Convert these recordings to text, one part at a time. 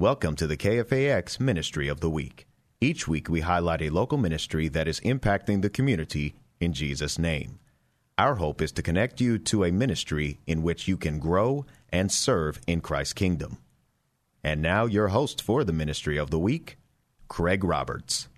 Welcome to the KFAX Ministry of the Week. Each week we highlight a local ministry that is impacting the community in Jesus' name. Our hope is to connect you to a ministry in which you can grow and serve in Christ's kingdom. And now, your host for the Ministry of the Week, Craig Roberts.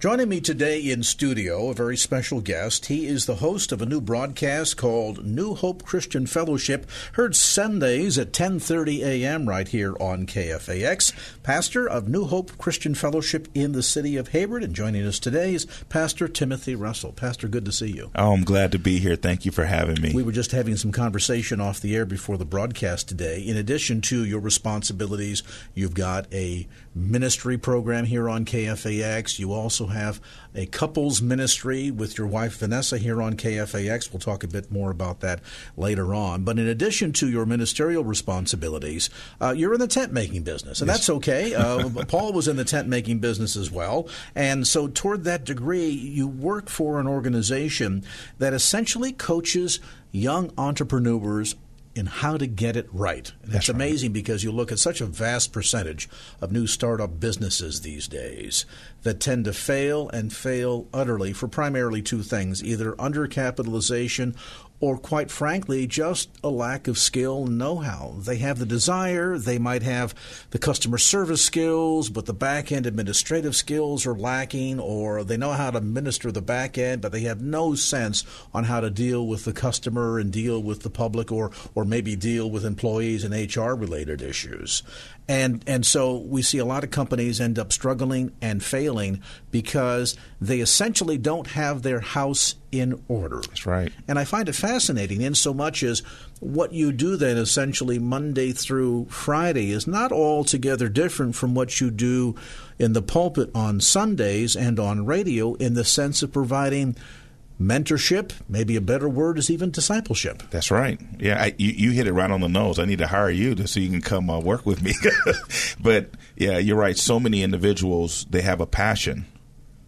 Joining me today in studio, a very special guest. He is the host of a new broadcast called New Hope Christian Fellowship, heard Sundays at 10:30 a.m. right here on KFAX. Pastor of New Hope Christian Fellowship in the city of Hayward, and joining us today is Pastor Timothy Russell. Pastor, good to see you. Oh, I'm glad to be here. Thank you for having me. We were just having some conversation off the air before the broadcast today. In addition to your responsibilities, you've got a ministry program here on KFAX. You also have a couples ministry with your wife Vanessa here on KFAX. We'll talk a bit more about that later on. But in addition to your ministerial responsibilities, uh, you're in the tent making business, and yes. that's okay. Uh, Paul was in the tent making business as well. And so, toward that degree, you work for an organization that essentially coaches young entrepreneurs in how to get it right. And That's amazing right. because you look at such a vast percentage of new startup businesses these days that tend to fail and fail utterly for primarily two things either undercapitalization or quite frankly, just a lack of skill and know how. They have the desire, they might have the customer service skills, but the back end administrative skills are lacking, or they know how to minister the back end, but they have no sense on how to deal with the customer and deal with the public, or, or maybe deal with employees and HR related issues. And and so we see a lot of companies end up struggling and failing because they essentially don't have their house in order. That's right. And I find it fascinating in so much as what you do then essentially Monday through Friday is not altogether different from what you do in the pulpit on Sundays and on radio in the sense of providing mentorship. Maybe a better word is even discipleship. That's right. Yeah, I, you, you hit it right on the nose. I need to hire you to, so you can come uh, work with me. but yeah, you're right. So many individuals they have a passion,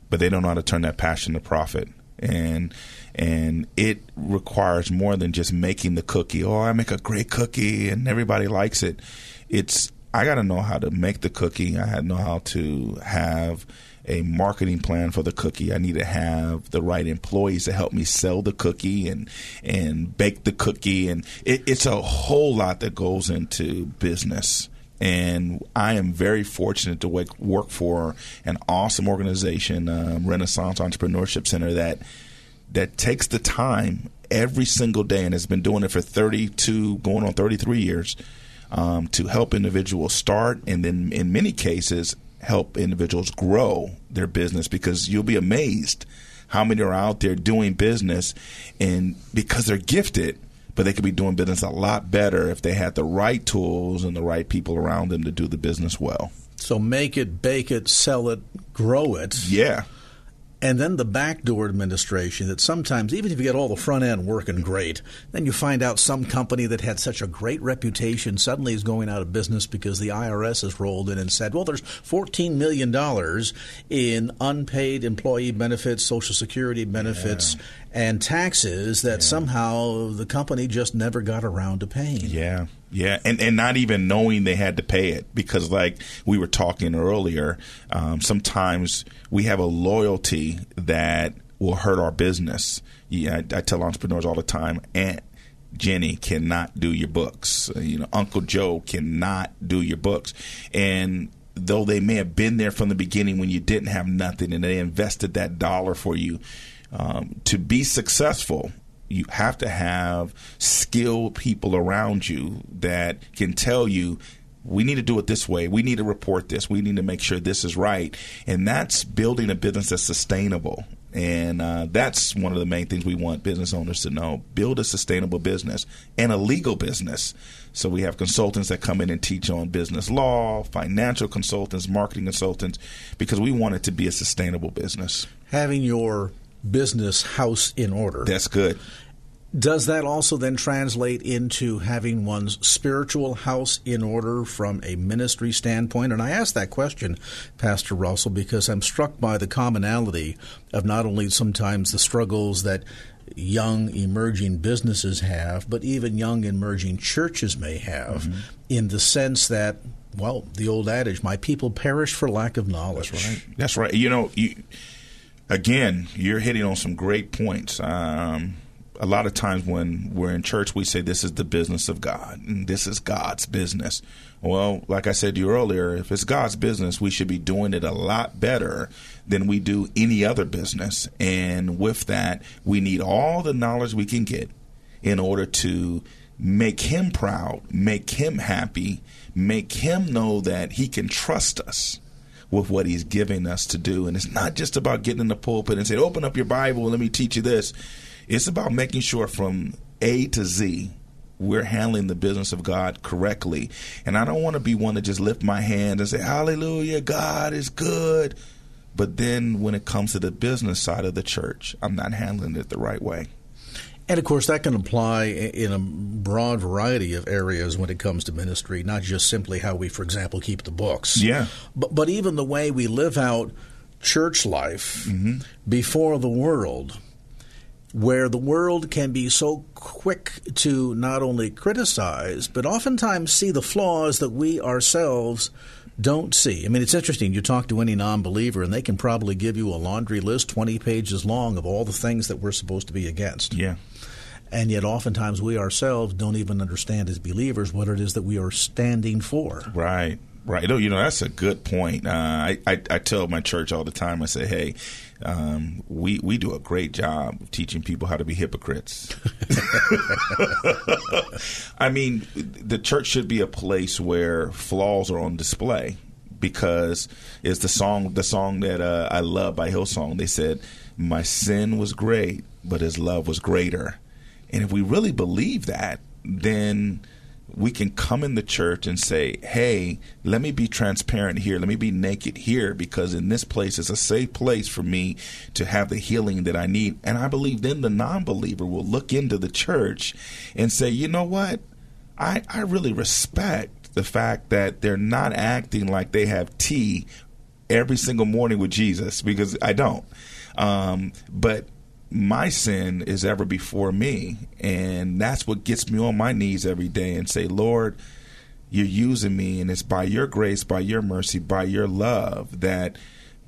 but they don't know how to turn that passion to profit. And and it requires more than just making the cookie. Oh, I make a great cookie and everybody likes it. It's I got to know how to make the cookie. I know how to have a marketing plan for the cookie. I need to have the right employees to help me sell the cookie and and bake the cookie, and it, it's a whole lot that goes into business. And I am very fortunate to work, work for an awesome organization, um, Renaissance Entrepreneurship Center, that that takes the time every single day and has been doing it for 32, going on 33 years, um, to help individuals start and then, in many cases, help individuals grow their business because you'll be amazed how many are out there doing business and because they're gifted but they could be doing business a lot better if they had the right tools and the right people around them to do the business well. So make it bake it sell it grow it. Yeah and then the backdoor administration that sometimes, even if you get all the front end working great, then you find out some company that had such a great reputation suddenly is going out of business because the IRS has rolled in and said, well, there's $14 million in unpaid employee benefits, Social Security benefits, yeah. And taxes that yeah. somehow the company just never got around to paying. Yeah. Yeah, and, and not even knowing they had to pay it because, like we were talking earlier, um, sometimes we have a loyalty that will hurt our business. Yeah, I, I tell entrepreneurs all the time, Aunt Jenny cannot do your books. Uh, you know, Uncle Joe cannot do your books, and though they may have been there from the beginning when you didn't have nothing and they invested that dollar for you um, to be successful you have to have skilled people around you that can tell you we need to do it this way. We need to report this. We need to make sure this is right. And that's building a business that's sustainable. And uh, that's one of the main things we want business owners to know. Build a sustainable business and a legal business. So we have consultants that come in and teach on business law, financial consultants, marketing consultants, because we want it to be a sustainable business. Having your business house in order. That's good. Does that also then translate into having one's spiritual house in order from a ministry standpoint? And I ask that question, Pastor Russell, because I'm struck by the commonality of not only sometimes the struggles that young emerging businesses have, but even young emerging churches may have, mm-hmm. in the sense that, well, the old adage, my people perish for lack of knowledge. That's right. That's right. You know, you, again, you're hitting on some great points. Um, a lot of times when we're in church, we say this is the business of God and this is God's business. Well, like I said to you earlier, if it's God's business, we should be doing it a lot better than we do any other business. And with that, we need all the knowledge we can get in order to make Him proud, make Him happy, make Him know that He can trust us with what he's giving us to do. And it's not just about getting in the pulpit and saying, open up your Bible and let me teach you this. It's about making sure from A to Z we're handling the business of God correctly. And I don't want to be one to just lift my hand and say, Hallelujah, God is good. But then when it comes to the business side of the church, I'm not handling it the right way. And of course, that can apply in a broad variety of areas when it comes to ministry, not just simply how we, for example, keep the books. Yeah. But, but even the way we live out church life mm-hmm. before the world where the world can be so quick to not only criticize, but oftentimes see the flaws that we ourselves don't see. I mean, it's interesting. You talk to any non believer, and they can probably give you a laundry list 20 pages long of all the things that we're supposed to be against. Yeah. And yet, oftentimes, we ourselves don't even understand as believers what it is that we are standing for. Right. Right. Oh, you know, that's a good point. Uh, I, I, I tell my church all the time. I say, hey, um, we we do a great job of teaching people how to be hypocrites. I mean, the church should be a place where flaws are on display because it's the song the song that uh, I love by Hillsong. They said, "My sin was great, but His love was greater." And if we really believe that, then we can come in the church and say, hey, let me be transparent here. Let me be naked here because in this place is a safe place for me to have the healing that I need. And I believe then the non believer will look into the church and say, you know what? I, I really respect the fact that they're not acting like they have tea every single morning with Jesus because I don't. Um, but my sin is ever before me. And that's what gets me on my knees every day and say, Lord, you're using me, and it's by your grace, by your mercy, by your love that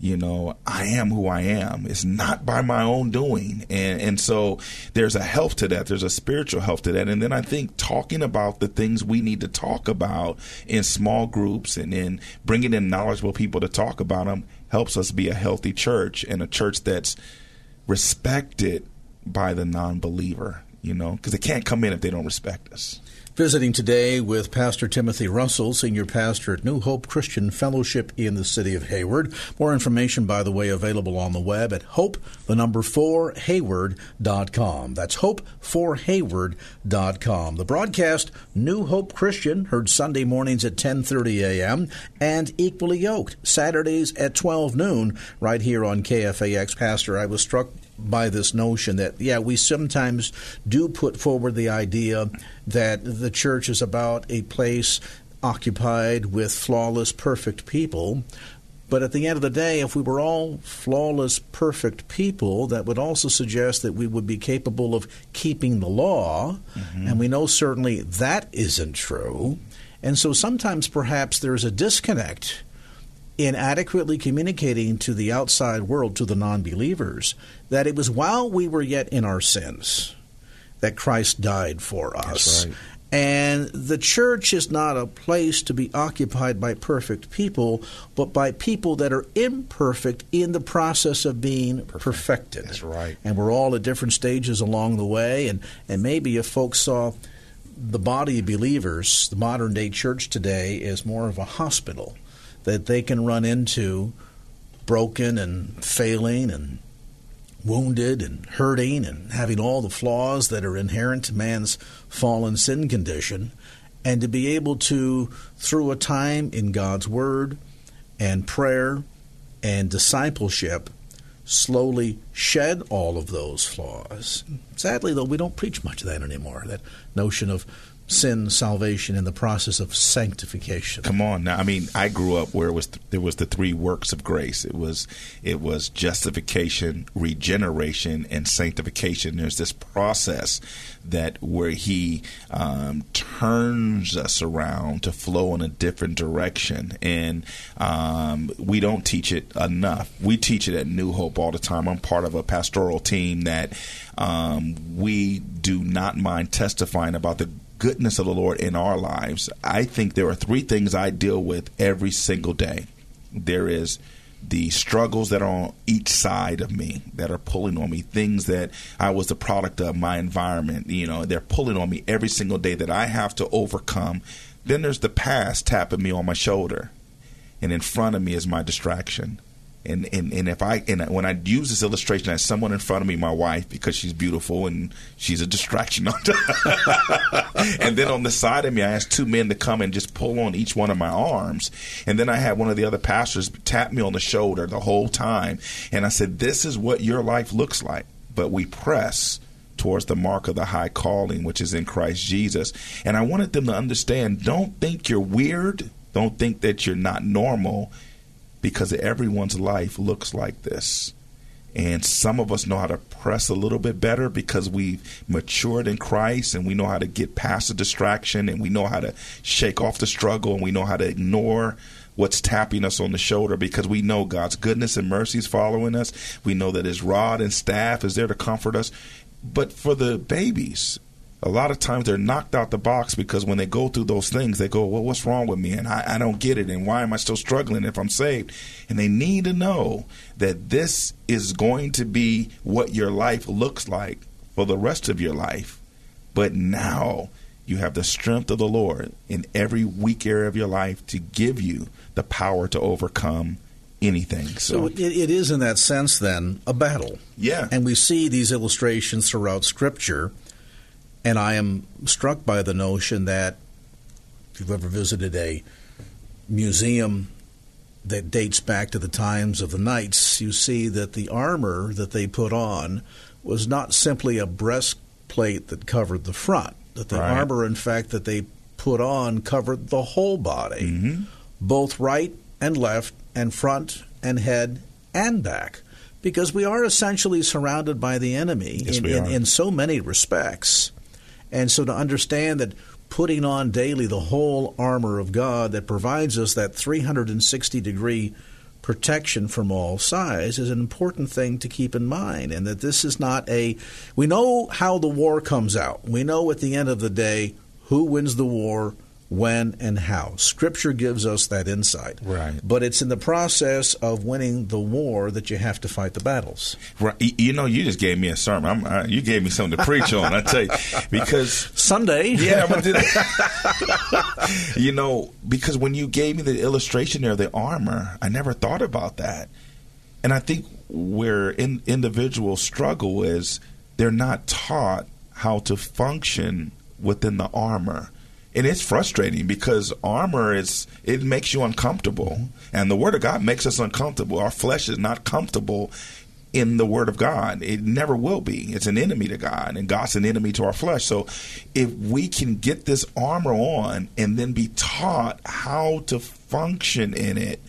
you know i am who i am. It's not by my own doing. And and so there's a health to that. There's a spiritual health to that. And then i think talking about the things we need to talk about in small groups and in bringing in knowledgeable people to talk about them helps us be a healthy church and a church that's respected by the non believer, you know, because they can't come in if they don't respect us. Visiting today with Pastor Timothy Russell, Senior Pastor at New Hope Christian Fellowship in the city of Hayward. More information, by the way, available on the web at hope, the number four, hayward.com. That's hope for hayward.com. The broadcast, New Hope Christian, heard Sunday mornings at 10.30 a.m. and Equally Yoked, Saturdays at 12 noon, right here on KFAX. Pastor, I was struck by this notion that, yeah, we sometimes do put forward the idea that the church is about a place occupied with flawless, perfect people. But at the end of the day, if we were all flawless, perfect people, that would also suggest that we would be capable of keeping the law. Mm-hmm. And we know certainly that isn't true. And so sometimes perhaps there's a disconnect in adequately communicating to the outside world, to the non believers, that it was while we were yet in our sins that Christ died for us. Right. And the church is not a place to be occupied by perfect people, but by people that are imperfect in the process of being perfected. That's right. And we're all at different stages along the way. And, and maybe if folks saw the body of believers, the modern day church today, is more of a hospital that they can run into broken and failing and wounded and hurting and having all the flaws that are inherent to man's fallen sin condition, and to be able to, through a time in God's Word and prayer and discipleship, slowly shed all of those flaws. Sadly, though, we don't preach much of that anymore. That notion of sin, salvation, in the process of sanctification. Come on, now. I mean, I grew up where it was th- there was the three works of grace. It was it was justification, regeneration, and sanctification. There's this process that where He um, turns us around to flow in a different direction, and um, we don't teach it enough. We teach it at New Hope all the time. I'm part of a pastoral team that um, we do not mind testifying about the goodness of the Lord in our lives, I think there are three things I deal with every single day. There is the struggles that are on each side of me that are pulling on me, things that I was the product of my environment, you know, they're pulling on me every single day that I have to overcome. Then there's the past tapping me on my shoulder, and in front of me is my distraction. And, and and if I and when I use this illustration as someone in front of me, my wife, because she's beautiful and she's a distraction. and then on the side of me, I asked two men to come and just pull on each one of my arms. And then I had one of the other pastors tap me on the shoulder the whole time, and I said, "This is what your life looks like." But we press towards the mark of the high calling, which is in Christ Jesus. And I wanted them to understand: don't think you're weird. Don't think that you're not normal because everyone's life looks like this. And some of us know how to press a little bit better because we've matured in Christ and we know how to get past the distraction and we know how to shake off the struggle and we know how to ignore what's tapping us on the shoulder because we know God's goodness and mercy is following us. We know that His rod and staff is there to comfort us. But for the babies, a lot of times they're knocked out the box because when they go through those things, they go, Well, what's wrong with me? And I, I, don't get it. And why am I still struggling if I'm saved? And they need to know that this is going to be what your life looks like for the rest of your life. But now you have the strength of the Lord in every weak area of your life to give you the power to overcome anything. So, so it, it is, in that sense, then, a battle. Yeah. And we see these illustrations throughout Scripture and I am struck by the notion that if you've ever visited a museum that dates back to the times of the knights, you see that the armor that they put on was not simply a breastplate that covered the front, that the right. armor, in fact, that they put on covered the whole body, mm-hmm. both right and left, and front and head and back. Because we are essentially surrounded by the enemy yes, in, in, in so many respects. And so to understand that putting on daily the whole armor of God that provides us that 360 degree protection from all sides is an important thing to keep in mind. And that this is not a we know how the war comes out. We know at the end of the day who wins the war when, and how. Scripture gives us that insight. Right. But it's in the process of winning the war that you have to fight the battles. Right. You know, you just gave me a sermon. I, you gave me something to preach on. I tell you, because Sunday. Yeah, I'm gonna do that. you know, because when you gave me the illustration there of the armor, I never thought about that. And I think where in, individuals struggle is they're not taught how to function within the armor and it's frustrating because armor is it makes you uncomfortable. And the word of god makes us uncomfortable. Our flesh is not comfortable in the word of god. It never will be. It's an enemy to god and god's an enemy to our flesh. So if we can get this armor on and then be taught how to function in it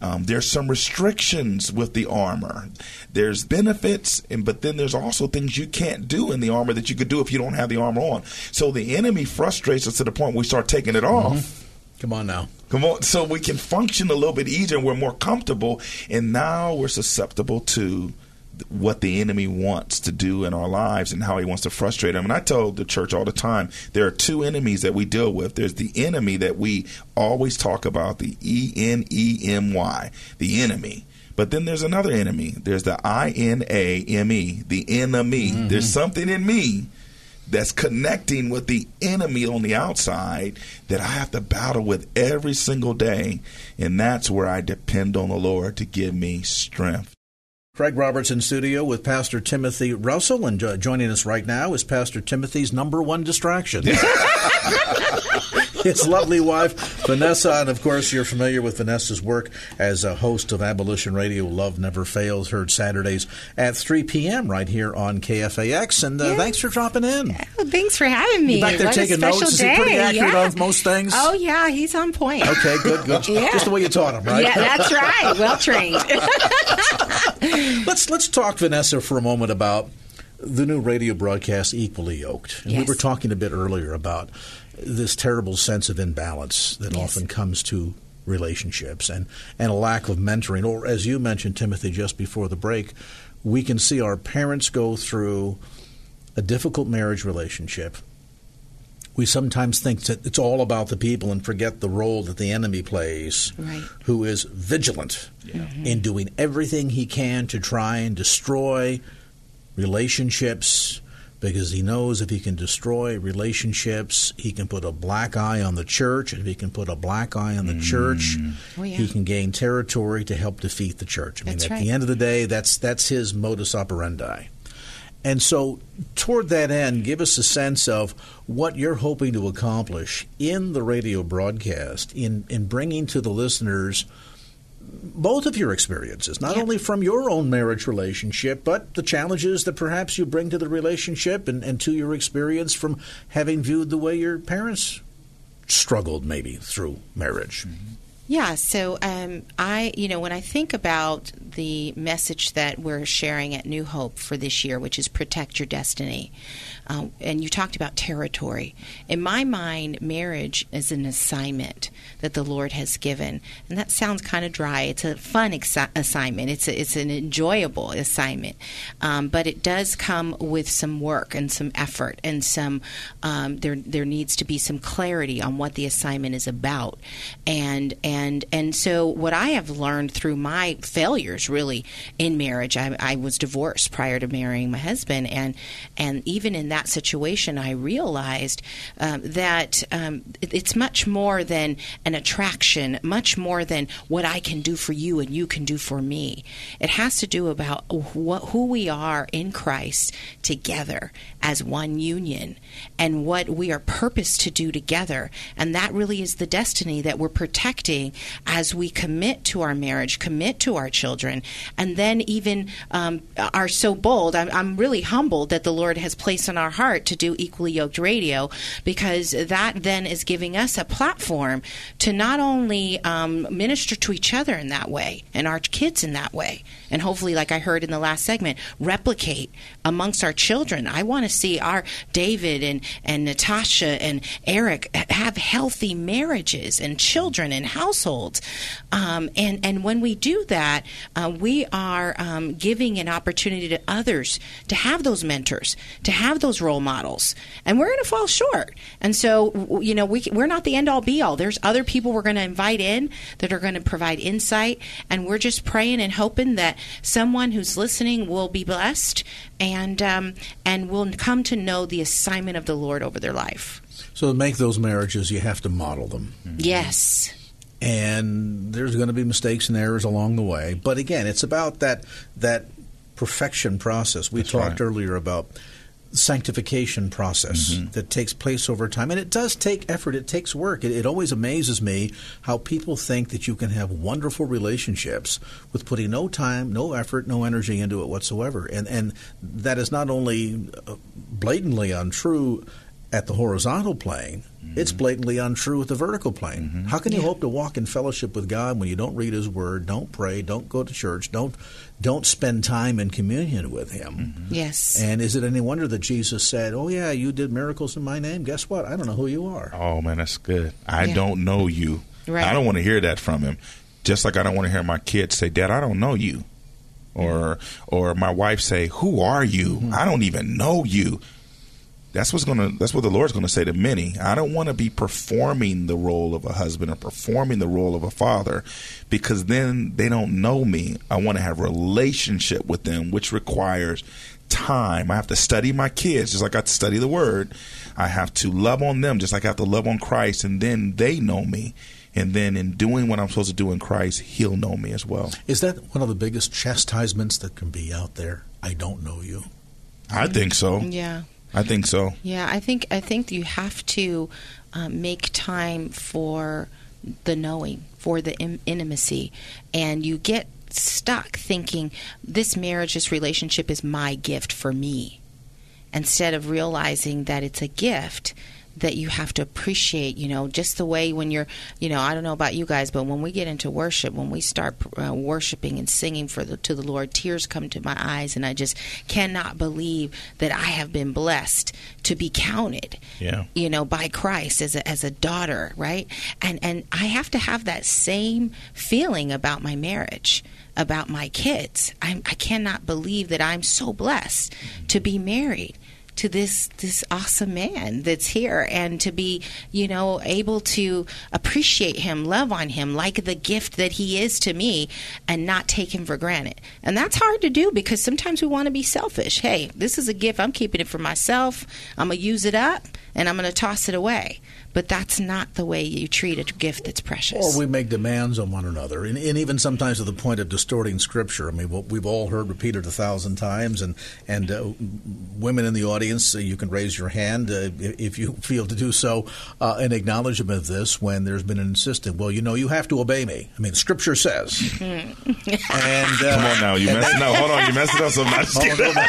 um, there's some restrictions with the armor. There's benefits, and but then there's also things you can't do in the armor that you could do if you don't have the armor on. So the enemy frustrates us to the point we start taking it off. Mm-hmm. Come on now. Come on. So we can function a little bit easier and we're more comfortable. And now we're susceptible to what the enemy wants to do in our lives and how he wants to frustrate them. And I tell the church all the time there are two enemies that we deal with. There's the enemy that we always talk about, the E N E M Y, the enemy. But then there's another enemy. There's the I N A M E, the enemy. Mm-hmm. There's something in me that's connecting with the enemy on the outside that I have to battle with every single day. And that's where I depend on the Lord to give me strength. Craig Roberts in studio with Pastor Timothy Russell, and uh, joining us right now is Pastor Timothy's number one distraction. his lovely wife, Vanessa. And of course, you're familiar with Vanessa's work as a host of Abolition Radio. Love Never Fails, heard Saturdays at 3 p.m. right here on KFAX. And uh, yeah. thanks for dropping in. Oh, thanks for having me. You back there what taking notes? Is he pretty accurate yeah. on most things? Oh, yeah, he's on point. Okay, good, good. yeah. Just the way you taught him, right? Yeah, that's right. Well trained. let's, let's talk, Vanessa, for a moment about the new radio broadcast, Equally Yoked. And yes. we were talking a bit earlier about this terrible sense of imbalance that yes. often comes to relationships and, and a lack of mentoring. Or, as you mentioned, Timothy, just before the break, we can see our parents go through a difficult marriage relationship. We sometimes think that it's all about the people and forget the role that the enemy plays, right. who is vigilant yeah. mm-hmm. in doing everything he can to try and destroy relationships, because he knows if he can destroy relationships, he can put a black eye on the church. And if he can put a black eye on the mm. church, oh, yeah. he can gain territory to help defeat the church. I mean, that's at right. the end of the day, that's that's his modus operandi. And so, toward that end, give us a sense of what you're hoping to accomplish in the radio broadcast in in bringing to the listeners both of your experiences, not only from your own marriage relationship, but the challenges that perhaps you bring to the relationship and, and to your experience from having viewed the way your parents struggled maybe through marriage. Mm-hmm. Yeah, so um, I, you know, when I think about the message that we're sharing at New Hope for this year, which is protect your destiny, uh, and you talked about territory. In my mind, marriage is an assignment that the Lord has given, and that sounds kind of dry. It's a fun assignment. It's a, it's an enjoyable assignment, um, but it does come with some work and some effort and some. Um, there there needs to be some clarity on what the assignment is about, and and and and so what I have learned through my failures really in marriage, I, I was divorced prior to marrying my husband, and and even in that situation, I realized um, that um, it, it's much more than an attraction, much more than what I can do for you and you can do for me. It has to do about what, who we are in Christ together as one union and what we are purposed to do together. And that really is the destiny that we're protecting as we commit to our marriage, commit to our children, and then even um, are so bold. I'm, I'm really humbled that the Lord has placed in our our heart to do Equally Yoked Radio because that then is giving us a platform to not only um, minister to each other in that way and our kids in that way, and hopefully, like I heard in the last segment, replicate amongst our children. I want to see our David and, and Natasha and Eric have healthy marriages and children and households. Um, and, and when we do that, uh, we are um, giving an opportunity to others to have those mentors, to have those role models. And we're going to fall short. And so, you know, we, we're not the end all be all. There's other people we're going to invite in that are going to provide insight. And we're just praying and hoping that someone who's listening will be blessed and um, and will come to know the assignment of the Lord over their life. So to make those marriages, you have to model them. Yes. And there's going to be mistakes and errors along the way, but again, it's about that that perfection process. We That's talked right. earlier about sanctification process Mm-hmm. that takes place over time. And it does take effort, it takes work. It, it always amazes me how people think that you can have wonderful relationships with putting no time, no effort, no energy into it whatsoever. And, and that is not only uh, blatantly untrue at the horizontal plane, Mm-hmm. it's blatantly untrue with the vertical plane. Mm-hmm. How can you Yeah. hope to walk in fellowship with God when you don't read His Word, don't pray, don't go to church, don't don't spend time in communion with Him? Mm-hmm. Yes. And is it any wonder that Jesus said, "Oh yeah, you did miracles in my name. Guess what? I don't know who you are." Oh man, that's good. I Yeah. don't know you. Right. I don't want to hear that from him. Just like I don't want to hear my kids say, "Dad, I don't know you," or or my wife say, "Who are you? I don't even know you." That's what's gonna. That's what the Lord's gonna say to many. I don't want to be performing the role of a husband or performing the role of a father, because then they don't know me. I want to have relationship with them, which requires time. I have to study my kids, just like I have to study the Word. I have to love on them, just like I have to love on Christ, and then they know me. And then in doing what I'm supposed to do in Christ, He'll know me as well. Is that one of the biggest chastisements that can be out there? I don't know you. I think so. Yeah. I think so. Yeah, I think I think you have to um, make time for the knowing, for the in- intimacy, and you get stuck thinking this marriage, this relationship is my gift for me, instead of realizing that it's a gift that you have to appreciate, you know, just the way when you're, you know, I don't know about you guys, but when we get into worship, when we start uh, worshiping and singing for the, to the Lord, tears come to my eyes, and I just cannot believe that I have been blessed to be counted, Yeah. you know, by Christ as a, as a daughter, right? And and I have to have that same feeling about my marriage, about my kids. I'm, I cannot believe that I'm so blessed to be married to this this awesome man that's here and to be you know able to appreciate him love on him like the gift that he is to me and not take him for granted. And that's hard to do because sometimes we want to be selfish. Hey this is a gift. I'm keeping it for myself. I'm to use it up and i'm to toss it away but that's not the way you treat a gift that's precious Or we make demands on one another, and, and even sometimes to the point of distorting Scripture. I mean, what we've all heard repeated a thousand times, and and uh, women in the audience, uh, you can raise your hand uh, if you feel to do so uh, in acknowledgement of this. When there's been an insistent, well, you know, you have to obey me. I mean, Scripture says. and uh, Come on now, you messed no, hold on, you messed it up so much. hold on, hold on.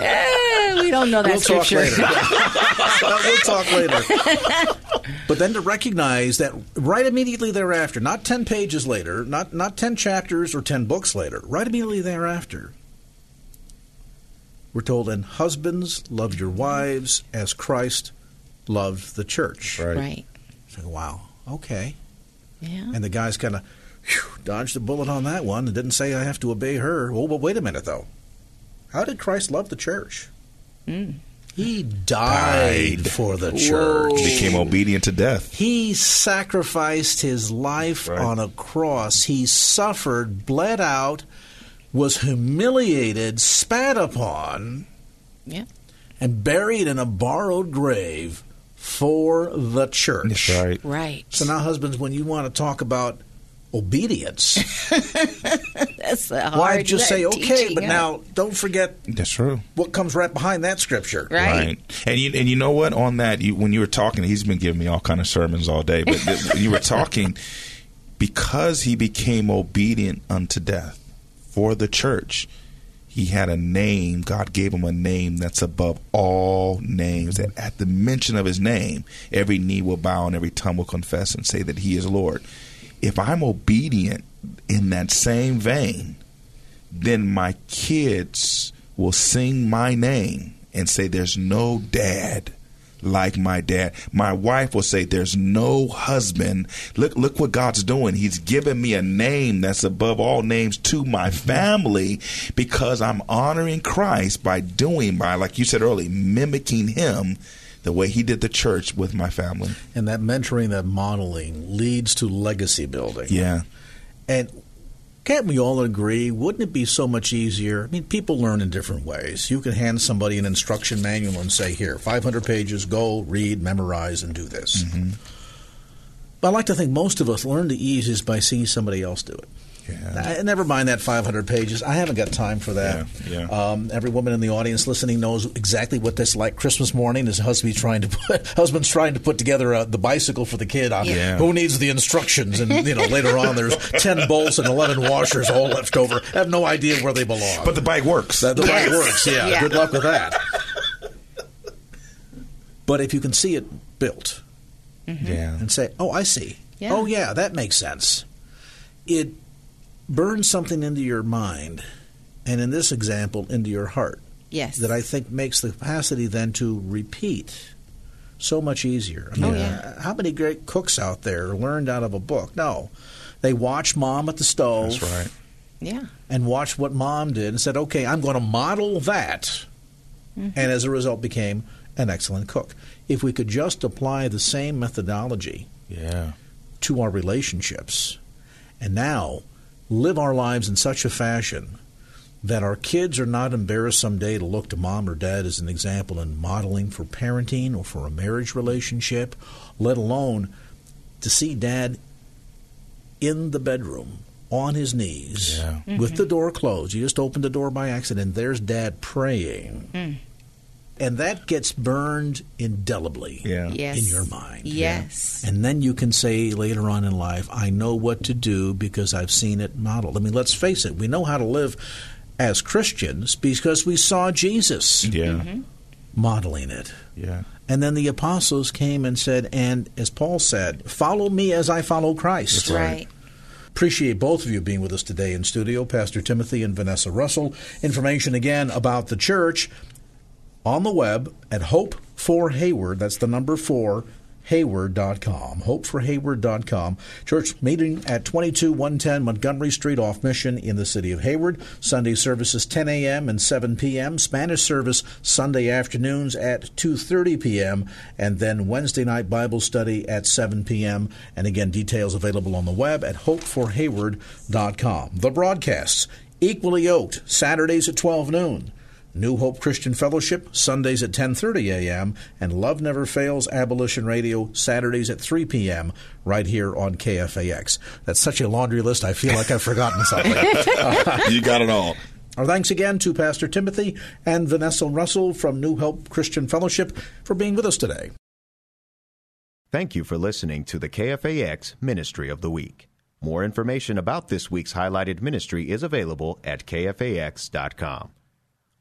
Eh, we don't know that We'll talk scripture later. we'll talk later. But then to recognize that right immediately thereafter, not 10 pages later, not, not 10 chapters or 10 books later, right immediately thereafter, we're told, and husbands, love your wives as Christ loved the church. Right. right So, wow, okay. yeah And the guy's kind of dodged a bullet on that one and didn't say I have to obey her. Well, but wait a minute, though. How did Christ love the church? Mm. He died, Died. for the church. Became obedient to death. He sacrificed his life Right. on a cross. He suffered, bled out, was humiliated, spat upon, yeah and buried in a borrowed grave for the church. That's right. right So now, husbands, when you want to talk about obedience, that's the hard why just say okay? but huh? now don't forget That's true. what comes right behind that scripture. right, And you and you know what? On that, you, when you were talking, he's been giving me all kind of sermons all day. But th- when you were talking, because he became obedient unto death for the church, he had a name. God gave him a name that's above all names. That at the mention of his name, every knee will bow and every tongue will confess and say that he is Lord. If I'm obedient in that same vein, then my kids will sing my name and say, There's no dad like my dad. My wife will say, There's no husband. Look look what God's doing. He's given me a name that's above all names to my mm-hmm. family because I'm honoring Christ by doing by, like you said earlier, mimicking him the way he did the church with my family. And that mentoring, that modeling leads to legacy building. Yeah. And can't we all agree? Wouldn't it be so much easier? I mean, people learn in different ways. You can hand somebody an instruction manual and say, here, 500 pages, go, read, memorize, and do this. Mm-hmm. But I like to think most of us learn the easiest by seeing somebody else do it. Yeah. Uh, never mind that 500 pages. I haven't got time for that. Yeah, yeah. Um, every woman in the audience listening knows exactly what that's like. Christmas morning, his husband's trying to put, husband's trying to put together uh, the bicycle for the kid. Uh, Yeah. Who needs the instructions? And you know, later on, there's 10 bolts and 11 washers all left over. I have no idea where they belong. But the bike works. That the bike works. Yeah, Yeah. Good luck with that. But if you can see it built yeah. and say, "Oh, I see. Yeah. Oh, yeah, that makes sense," it burns something into your mind, and in this example, into your heart. yes That I think makes the capacity then to repeat so much easier. I Oh, yeah. uh, How many great cooks out there learned out of a book? No, they watched mom at the stove That's right. yeah and watched what mom did and said, "Okay, I'm going to model that," and as a result, became an excellent cook. If we could just apply the same methodology Yeah. to our relationships, and now live our lives in such a fashion that our kids are not embarrassed someday to look to mom or dad as an example in modeling for parenting or for a marriage relationship, let alone to see dad in the bedroom on his knees Yeah. with mm-hmm. the door closed. You just opened the door by accident. There's dad praying. Mm. And that gets burned indelibly Yeah. Yes. in your mind. Yes. And then you can say later on in life, I know what to do because I've seen it modeled. I mean, let's face it, we know how to live as Christians because we saw Jesus Yeah. Mm-hmm. modeling it. Yeah. And then the apostles came and said, and as Paul said, follow me as I follow Christ. that's right. Appreciate both of you being with us today in studio, Pastor Timothy and Vanessa Russell. Information again about the church on the web at Hope for Hayward. That's the number four. Hayward.com. Hopeforhayward.com. Church meeting at 22110 Montgomery Street off Mission in the city of Hayward. Sunday services 10 a.m. and 7 p.m. Spanish service Sunday afternoons at 2.30 p.m. And then Wednesday night Bible study at 7 p.m. And again, details available on the web at hopeforhayward.com. The broadcasts equally yoked Saturdays at 12 noon. New Hope Christian Fellowship Sundays at 10:30 a.m. and Love Never Fails Abolition Radio Saturdays at 3 p.m. right here on KFAX. That's such a laundry list. I feel like I've forgotten something. you got it all. Our thanks again to Pastor Timothy and Vanessa Russell from New Hope Christian Fellowship for being with us today. Thank you for listening to the KFAX Ministry of the Week. More information about this week's highlighted ministry is available at kfax.com.